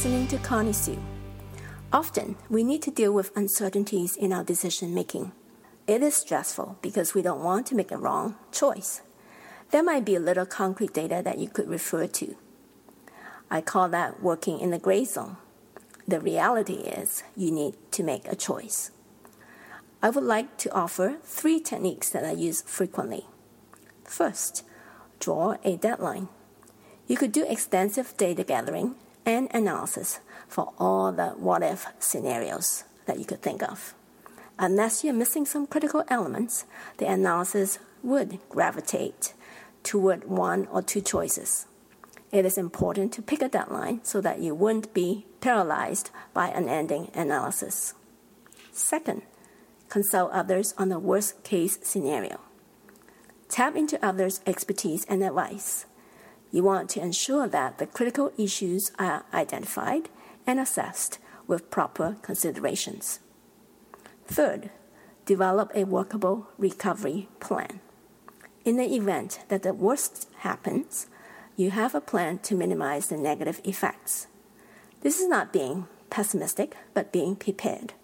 listening to Connie Sue. Often, we need to deal with uncertainties in our decision making. It is stressful because we don't want to make a wrong choice. There might be a little concrete data that you could refer to. I call that working in the gray zone. The reality is you need to make a choice. I would like to offer three techniques that I use frequently. First, draw a deadline. You could do extensive data gathering and analysis for all the what if scenarios that you could think of. Unless you're missing some critical elements, the analysis would gravitate toward one or two choices. It is important to pick a deadline so that you wouldn't be paralyzed by unending analysis. Second, consult others on the worst case scenario. Tap into others' expertise and advice. You want to ensure that the critical issues are identified and assessed with proper considerations. Third, develop a workable recovery plan. In the event that the worst happens, you have a plan to minimize the negative effects. This is not being pessimistic, but being prepared.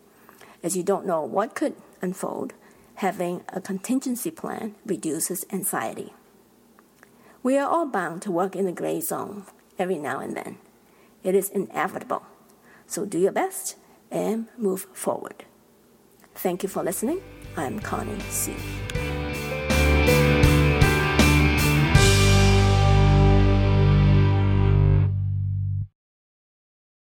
As you don't know what could unfold, having a contingency plan reduces anxiety. We are all bound to work in the gray zone every now and then. It is inevitable. So do your best and move forward. Thank you for listening. I'm Connie Sue.